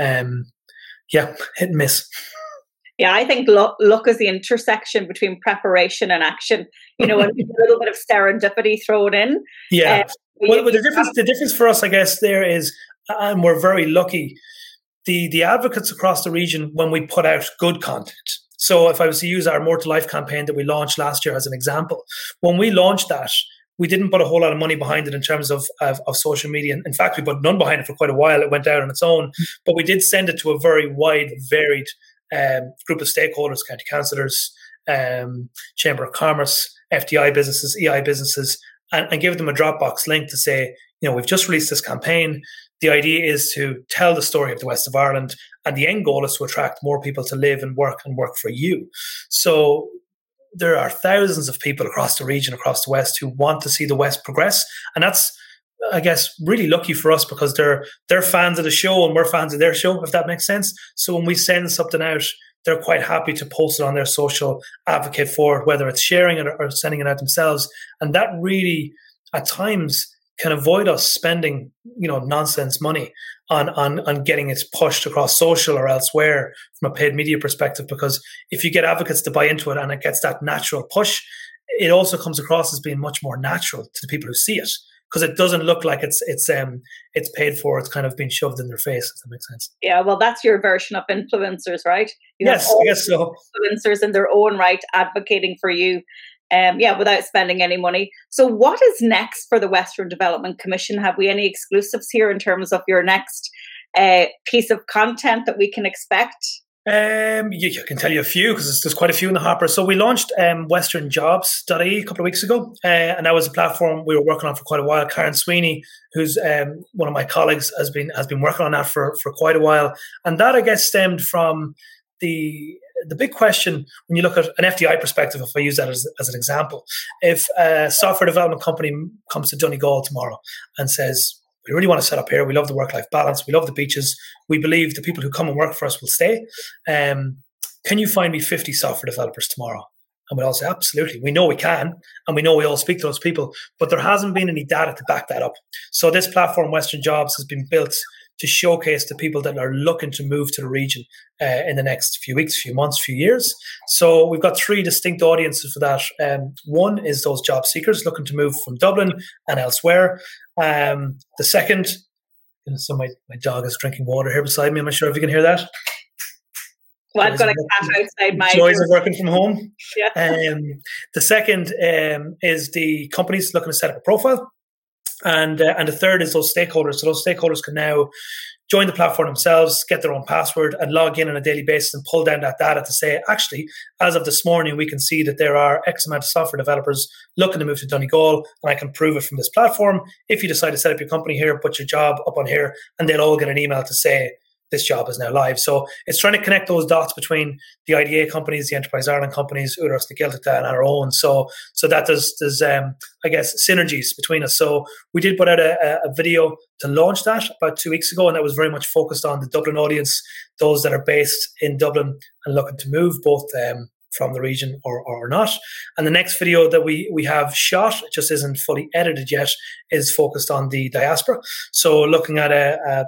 um, yeah, hit and miss. Yeah, I think luck, luck is the intersection between preparation and action. You know, a little bit of serendipity thrown in. Yeah. Uh, well, the difference the difference for us, I guess, there is, and we're very lucky the the advocates across the region when we put out good content. So if I was to use our More to Life campaign that we launched last year as an example, when we launched that, we didn't put a whole lot of money behind it in terms of, of, of social media. In fact, we put none behind it for quite a while. It went out on its own, but we did send it to a very wide, varied um, group of stakeholders, county councillors, um, Chamber of Commerce, FDI businesses, EI businesses, and, and give them a Dropbox link to say, you know, we've just released this campaign the idea is to tell the story of the west of Ireland, and the end goal is to attract more people to live and work and work for you. So there are thousands of people across the region, across the west, who want to see the west progress, and that's I guess really lucky for us because they're they're fans of the show and we're fans of their show, if that makes sense. So when we send something out, they're quite happy to post it on their social, advocate for it, whether it's sharing it or sending it out themselves. And that really, at times, can avoid us spending you know nonsense money on on on getting it pushed across social or elsewhere from a paid media perspective because if you get advocates to buy into it and it gets that natural push it also comes across as being much more natural to the people who see it because it doesn't look like it's it's um it's paid for it's kind of being shoved in their face if that makes sense. Yeah well that's your version of influencers right? You yes i guess so. influencers in their own right advocating for you um, yeah, without spending any money. So, what is next for the Western Development Commission? Have we any exclusives here in terms of your next uh, piece of content that we can expect? Um, you, you, can tell you a few because there's quite a few in the hopper. So we launched um, westernjobs.ie a couple of weeks ago, uh, and that was a platform we were working on for quite a while. Karen Sweeney, who's um, one of my colleagues, has been has been working on that for for quite a while, and that I guess stemmed from the the big question when you look at an FDI perspective, if I use that as, as an example, if a software development company comes to Donegal tomorrow and says, we really want to set up here. We love the work life balance. We love the beaches. We believe the people who come and work for us will stay. Um, can you find me 50 software developers tomorrow? And we'll all say, absolutely. We know we can, and we know we all speak to those people, but there hasn't been any data to back that up. So this platform, Western Jobs, has been built to showcase the people that are looking to move to the region uh, in the next few weeks, few months, few years. So we've got three distinct audiences for that. Um, one is those job seekers looking to move from Dublin and elsewhere. Um, the second, so my, my dog is drinking water here beside me. I'm not sure if you can hear that. Well, I've got a cat outside my joys of working from home. Yeah. Um, the second um, is the companies looking to set up a profile, and uh, and the third is those stakeholders. So those stakeholders can now join the platform themselves, get their own password, and log in on a daily basis and pull down that data to say, actually, as of this morning, we can see that there are X amount of software developers looking to move to Donegal, and I can prove it from this platform. If you decide to set up your company here, put your job up on here, and they'll all get an email to say, this job is now live. So it's trying to connect those dots between the IDA companies, the Enterprise Ireland companies, Údarás na Gaeltachta, and our own. So so that there's there's um, I guess synergies between us. So we did put out a, a, video to launch that about two weeks ago, and that was very much focused on the Dublin audience, those that are based in Dublin and looking to move both. Um, from the region or, or not. And the next video that we, we have shot, it just isn't fully edited yet, is focused on the diaspora. So looking at a, a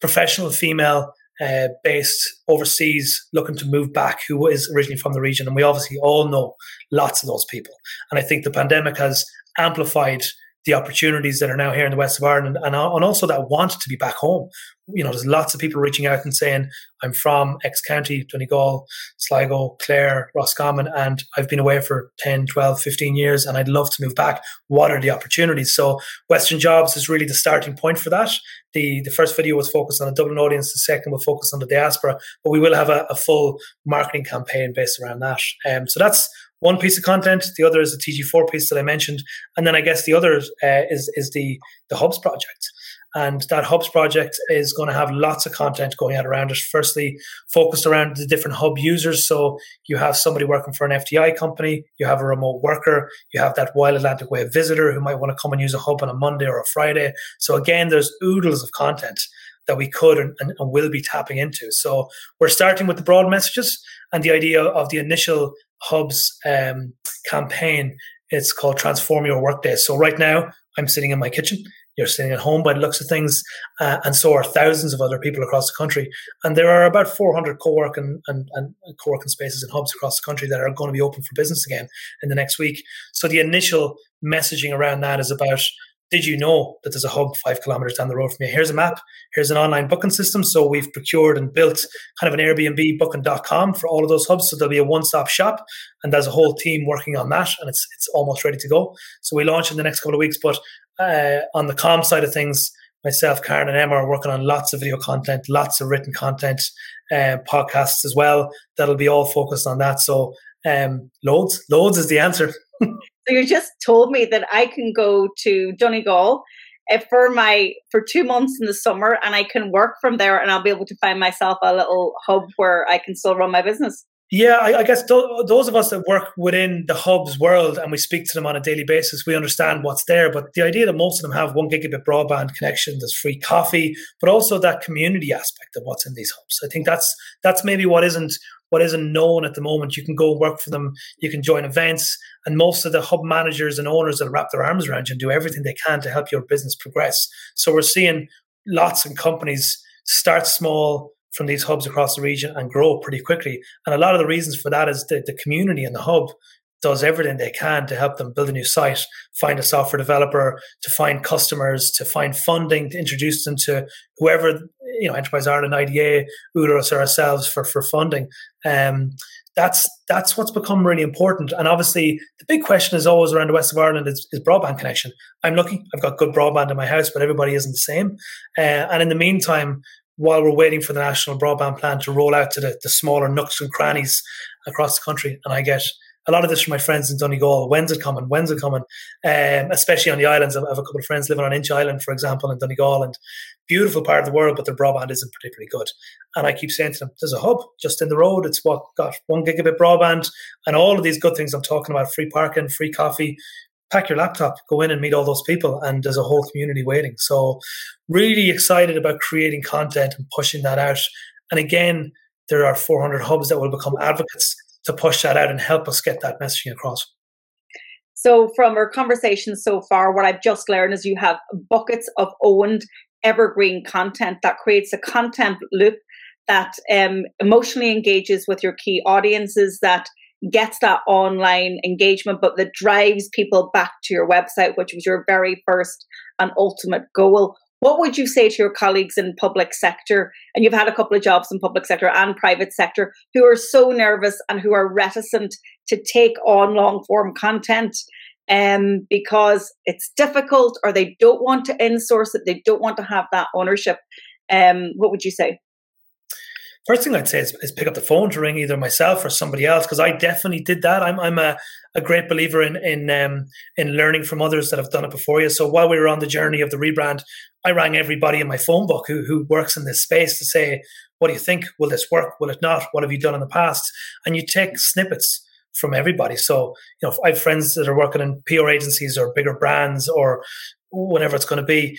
professional female uh, based overseas looking to move back who is originally from the region. And we obviously all know lots of those people. And I think the pandemic has amplified the opportunities that are now here in the west of Ireland and, and also that want to be back home. You know, there's lots of people reaching out and saying, I'm from X County, Donegal, Sligo, Clare, Roscommon, and I've been away for 10, 12, 15 years and I'd love to move back. What are the opportunities? So Western Jobs is really the starting point for that. The, the first video was focused on a Dublin audience, the second will focus on the diaspora, but we will have a, a full marketing campaign based around that. Um, so that's one piece of content. The other is the TG4 piece that I mentioned, and then I guess the other uh, is is the the Hubs project. And that Hubs project is going to have lots of content going out around it. Firstly, focused around the different Hub users. So you have somebody working for an FDI company, you have a remote worker, you have that Wild Atlantic Way visitor who might want to come and use a Hub on a Monday or a Friday. So again, there's oodles of content that we could and, and, will be tapping into. So we're starting with the broad messages and the idea of the initial Hub's um, campaign. It's called Transform Your Workday. So right now, I'm sitting in my kitchen. You're sitting at home by the looks of things, uh, and so are thousands of other people across the country. And there are about 400 co-working and, and co-working spaces and hubs across the country that are going to be open for business again in the next week. So the initial messaging around that is about did you know that there's a hub five kilometers down the road from you? Here's a map. Here's an online booking system. So we've procured and built kind of an Airbnb booking.com for all of those hubs. So there'll be a one stop shop and there's a whole team working on that and it's, it's almost ready to go. So we launch in the next couple of weeks. But uh, on the com side of things, myself, Karen, and Emma are working on lots of video content, lots of written content, uh, podcasts as well. That'll be all focused on that. So um, loads, loads is the answer. So you just told me that I can go to Donegal uh, for my for two months in the summer, and I can work from there, and I'll be able to find myself a little hub where I can still run my business. Yeah, I, I guess th- those of us that work within the hub's world and we speak to them on a daily basis, we understand what's there. But the idea that most of them have one gigabit broadband connection, there's free coffee, but also that community aspect of what's in these hubs. I think that's that's maybe what isn't what isn't known at the moment. You can go work for them, you can join events, and most of the hub managers and owners that wrap their arms around you and do everything they can to help your business progress. So we're seeing lots of companies start small from these hubs across the region and grow pretty quickly. And a lot of the reasons for that is the, the community in the hub does everything they can to help them build a new site, find a software developer, to find customers, to find funding, to introduce them to whoever, you know, Enterprise Ireland, IDA, or ourselves for, for funding. Um, that's that's what's become really important. And obviously, the big question is always around the west of Ireland is, is broadband connection. I'm lucky; I've got good broadband in my house, but everybody isn't the same. Uh, and in the meantime, while we're waiting for the national broadband plan to roll out to the, the smaller nooks and crannies across the country, and I get a lot of this from my friends in Donegal. When's it coming? When's it coming? Um, especially on the islands. I have a couple of friends living on Inch Island, for example, in Donegal, and beautiful part of the world, but their broadband isn't particularly good. And I keep saying to them, there's a hub just in the road. It's what got one gigabit broadband and all of these good things I'm talking about free parking, free coffee. Pack your laptop, go in and meet all those people, and there's a whole community waiting. So, really excited about creating content and pushing that out. And again, there are 400 hubs that will become advocates to push that out and help us get that messaging across. So, from our conversation so far, what I've just learned is you have buckets of owned evergreen content that creates a content loop that um, emotionally engages with your key audiences, that gets that online engagement, but that drives people back to your website, which was your very first and ultimate goal. What would you say to your colleagues in public sector? And you've had a couple of jobs in public sector and private sector who are so nervous and who are reticent to take on long form content um, because it's difficult or they don't want to insource it, they don't want to have that ownership. Um, what would you say? First thing I'd say is, is, pick up the phone to ring either myself or somebody else because I definitely did that. I'm I'm a, a great believer in in um, in learning from others that have done it before you. So while we were on the journey of the rebrand, I rang everybody in my phone book who who works in this space to say, "What do you think? Will this work? Will it not? What have you done in the past?" And you take snippets from everybody. So you know, I have friends that are working in PR agencies or bigger brands or whatever it's going to be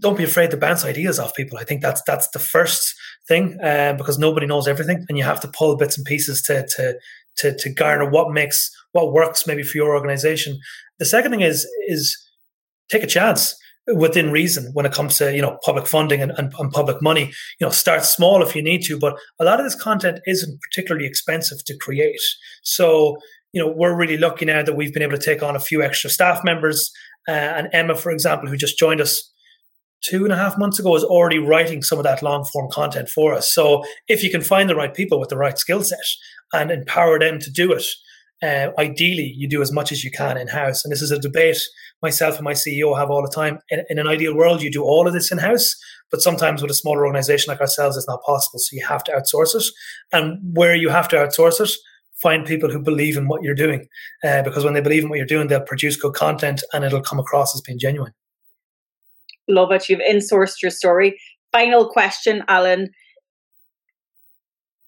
don't be afraid to bounce ideas off people. I think that's that's the first thing uh, because nobody knows everything, and you have to pull bits and pieces to to to to garner what makes what works maybe for your organization. The second thing is is take a chance within reason when it comes to you know public funding and, and, and, public money you know start small if you need to but a lot of this content isn't particularly expensive to create so you know we're really lucky now that we've been able to take on a few extra staff members uh, and emma for example who just joined us two and a half months ago is already writing some of that long form content for us. So if you can find the right people with the right skill set and empower them to do it, uh, ideally you do as much as you can in house. And this is a debate myself and my CEO have all the time. In, in an ideal world, you do all of this in house, but sometimes with a smaller organization like ourselves, it's not possible. So you have to outsource it. And where you have to outsource it, find people who believe in what you're doing. Uh, because when they believe in what you're doing, they'll produce good content and it'll come across as being genuine. Love it. You've insourced your story. Final question, Alan.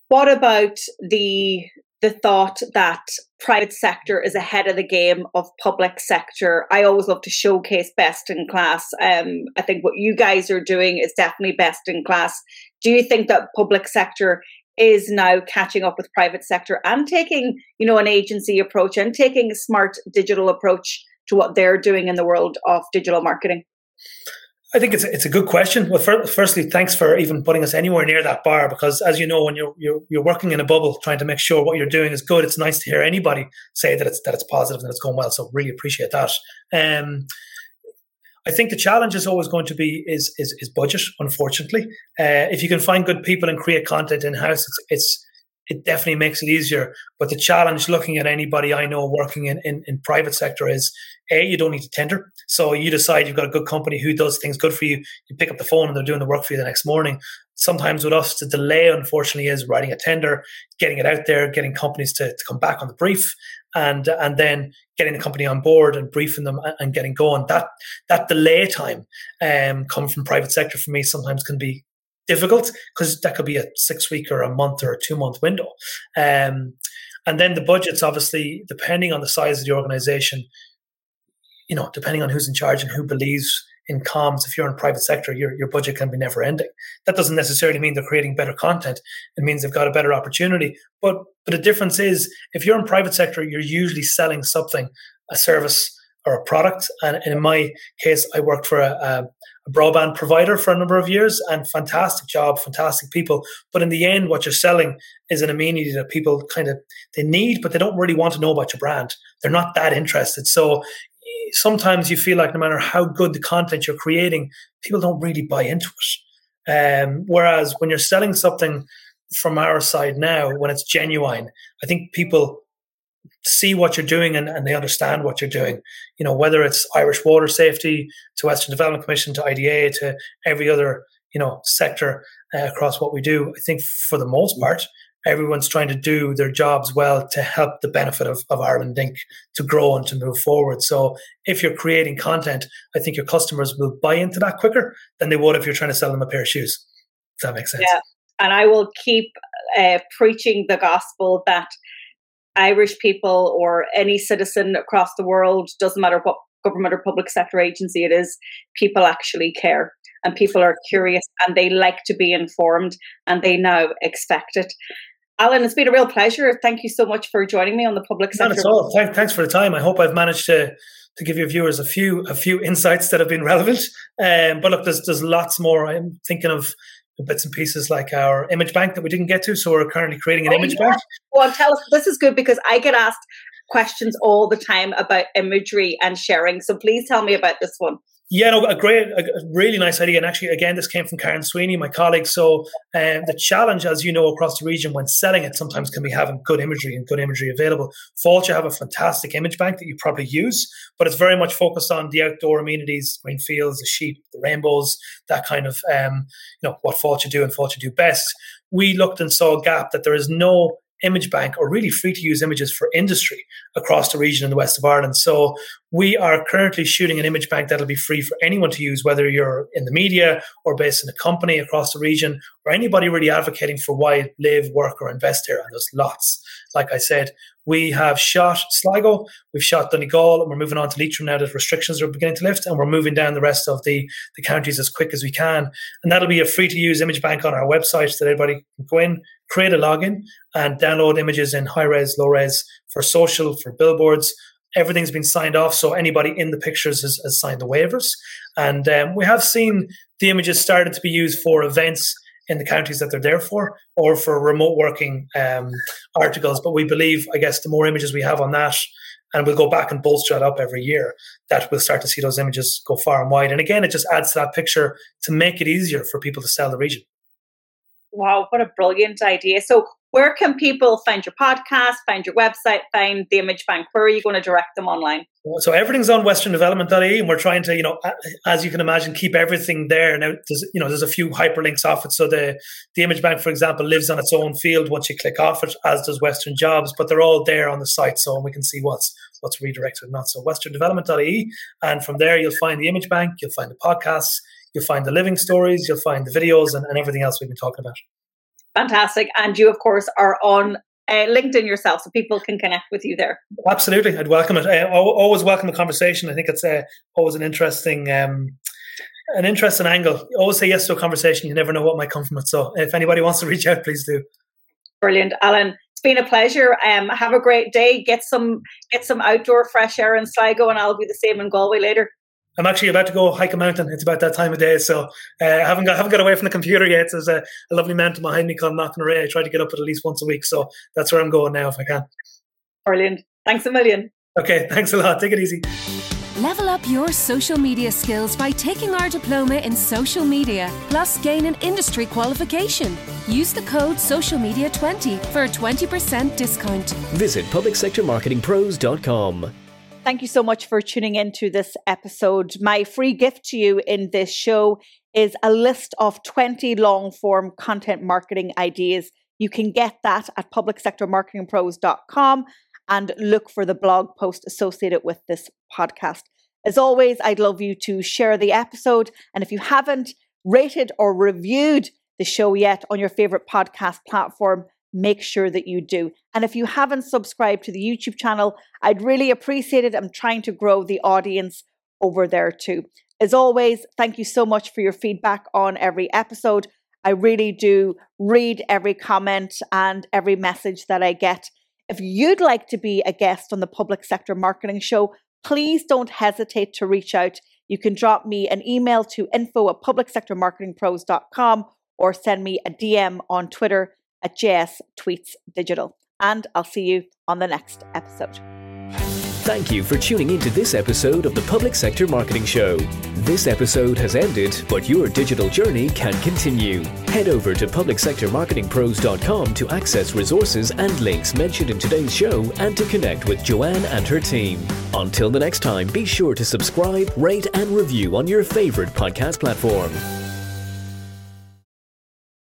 What about the the thought that private sector is ahead of the game of public sector? I always love to showcase best in class. Um, I think what you guys are doing is definitely best in class. Do you think that public sector is now catching up with private sector and taking, you know, an agency approach and taking a smart digital approach to what they're doing in the world of digital marketing? I think it's a, it's a good question. Well, firstly, thanks for even putting us anywhere near that bar because, as you know, when you're, you're you're working in a bubble, trying to make sure what you're doing is good, it's nice to hear anybody say that it's that it's positive and it's going well. So, really appreciate that. Um, I think the challenge is always going to be is is, is budget. Unfortunately, uh, if you can find good people and create content in house, it's, it's it definitely makes it easier. But the challenge looking at anybody I know working in, in, in, private sector is A, you don't need to tender. So you decide you've got a good company who does things good for you. You pick up the phone and they're doing the work for you the next morning. Sometimes with us, the delay, unfortunately, is writing a tender, getting it out there, getting companies to, to come back on the brief, and and then getting the company on board and briefing them and, getting going. That that delay time um, coming from private sector for me sometimes can be difficult because that could be a six week or a month or a two month window. Um, and then the budgets, obviously, depending on the size of the organization, you know, depending on who's in charge and who believes in comms, if you're in private sector, your, your budget can be never ending. That doesn't necessarily mean they're creating better content. It means they've got a better opportunity. But but the difference is if you're in private sector, you're usually selling something, a service or a product. And, and in my case, I worked for a, a, broadband provider for a number of years and fantastic job, fantastic people. But in the end, what you're selling is an amenity that people kind of they need, but they don't really want to know about your brand. They're not that interested. So sometimes you feel like no matter how good the content you're creating, people don't really buy into it. Um, whereas when you're selling something from our side now when it's genuine. I think people see what you're doing and, and they understand what you're doing. You know, whether it's Irish Water Safety to Western Development Commission to IDA to every other, you know, sector uh, across what we do. I think for the most part, everyone's trying to do their jobs well to help the benefit of, of Ireland Inc. to grow and to move forward. So if you're creating content, I think your customers will buy into that quicker than they would if you're trying to sell them a pair of shoes. Does that make sense? Yeah. And I will keep uh, preaching the gospel that Irish people or any citizen across the world, doesn't matter what government or public sector agency it is, people actually care and people are curious and they like to be informed and they now expect it. Alan, it's been a real pleasure. Thank you so much for joining me on the public sector. Not at all. Thanks for the time. I hope I've managed to to give your viewers a few a few insights that have been relevant. Um, but look, there's there's lots more. I'm thinking of bits and pieces like our image bank that we didn't get to. So we're currently creating an oh, image yeah. bank. Well, tell us. This is good because I get asked questions all the time about imagery and sharing. So please tell me about this one. Yeah, no, a great, a really nice idea. And actually, again, this came from Karen Sweeney, my colleague. So, um, the challenge, as you know, across the region when selling it, sometimes can be having good imagery and good imagery available. Fáilte have a fantastic image bank that you probably use, but it's very much focused on the outdoor amenities, green fields, the sheep, the rainbows, that kind of, um, you know, what Fáilte do and Fáilte do best. We looked and saw a gap that there is no image bank or really free to use images for industry across the region in the west of Ireland. So we are currently shooting an image bank that'll be free for anyone to use, whether you're in the media or based in a company across the region or anybody really advocating for why live, work, or invest here. And there's lots. Like I said, we have shot Sligo, we've shot Donegal, and we're moving on to Leitrim now that restrictions are beginning to lift, and we're moving down the rest of the, the counties as quick as we can. And that'll be a free to use image bank on our website so that everybody can go in, create a login, and download images in high res, low res for social, for billboards. Everything's been signed off, so anybody in the pictures has, has signed the waivers. And um, we have seen the images started to be used for events in the counties that they're there for, or for remote working um, articles. But we believe, I guess, the more images we have on that, and we'll go back and bolster it up every year, that we'll start to see those images go far and wide. And again, it just adds to that picture to make it easier for people to sell the region. Wow, what a brilliant idea. So, where can people find your podcast, find your website, find the image bank? Where are you going to direct them online? So everything's on westerndevelopment.ie and we're trying to, you know, as you can imagine, keep everything there. Now, there's, you know, there's a few hyperlinks off it. So the, the image bank, for example, lives on its own field once you click off it, as does Western Jobs, but they're all there on the site. So we can see what's, what's redirected and not. So westerndevelopment.ie. And from there, you'll find the image bank, you'll find the podcasts, you'll find the living stories, you'll find the videos and, and everything else we've been talking about. Fantastic. And you, of course, are on uh, LinkedIn yourself so people can connect with you there. Absolutely. I'd welcome it. I always welcome the conversation. I think it's uh, always an interesting. Um, an interesting angle. always say yes to a conversation. You never know what might come from it. So, if anybody wants to reach out, please do. Brilliant, Alan. It's been a pleasure. Um, have a great day. Get some get some outdoor fresh air in Sligo, and I'll be the same in Galway later. I'm actually about to go hike a mountain. It's about that time of day, so uh, I haven't got haven't got away from the computer yet. There's a, a lovely mountain behind me called Knocknarea. I try to get up at least once a week, so that's where I'm going now if I can. Brilliant. Thanks a million. Okay, thanks a lot. Take it easy. Level up your social media skills by taking our diploma in social media, plus gain an industry qualification. Use the code SocialMedia20 for a 20% discount. Visit publicsectormarketingpros.com. Thank you so much for tuning into this episode. My free gift to you in this show is a list of 20 long form content marketing ideas. You can get that at publicsectormarketingpros.com and look for the blog post associated with this podcast. As always, I'd love you to share the episode. And if you haven't rated or reviewed the show yet on your favorite podcast platform, make sure that you do. And if you haven't subscribed to the YouTube channel, I'd really appreciate it. I'm trying to grow the audience over there too. As always, thank you so much for your feedback on every episode. I really do read every comment and every message that I get. If you'd like to be a guest on the Public Sector Marketing Show, please don't hesitate to reach out. You can drop me an email to info at publicsectormarketingpros.com or send me a DM on Twitter at JS Tweets Digital. And I'll see you on the next episode. Thank you for tuning into this episode of the Public Sector Marketing Show. This episode has ended, but your digital journey can continue. Head over to publicsectormarketingpros.com to access resources and links mentioned in today's show and to connect with Joanne and her team. Until the next time, be sure to subscribe, rate, and review on your favorite podcast platform.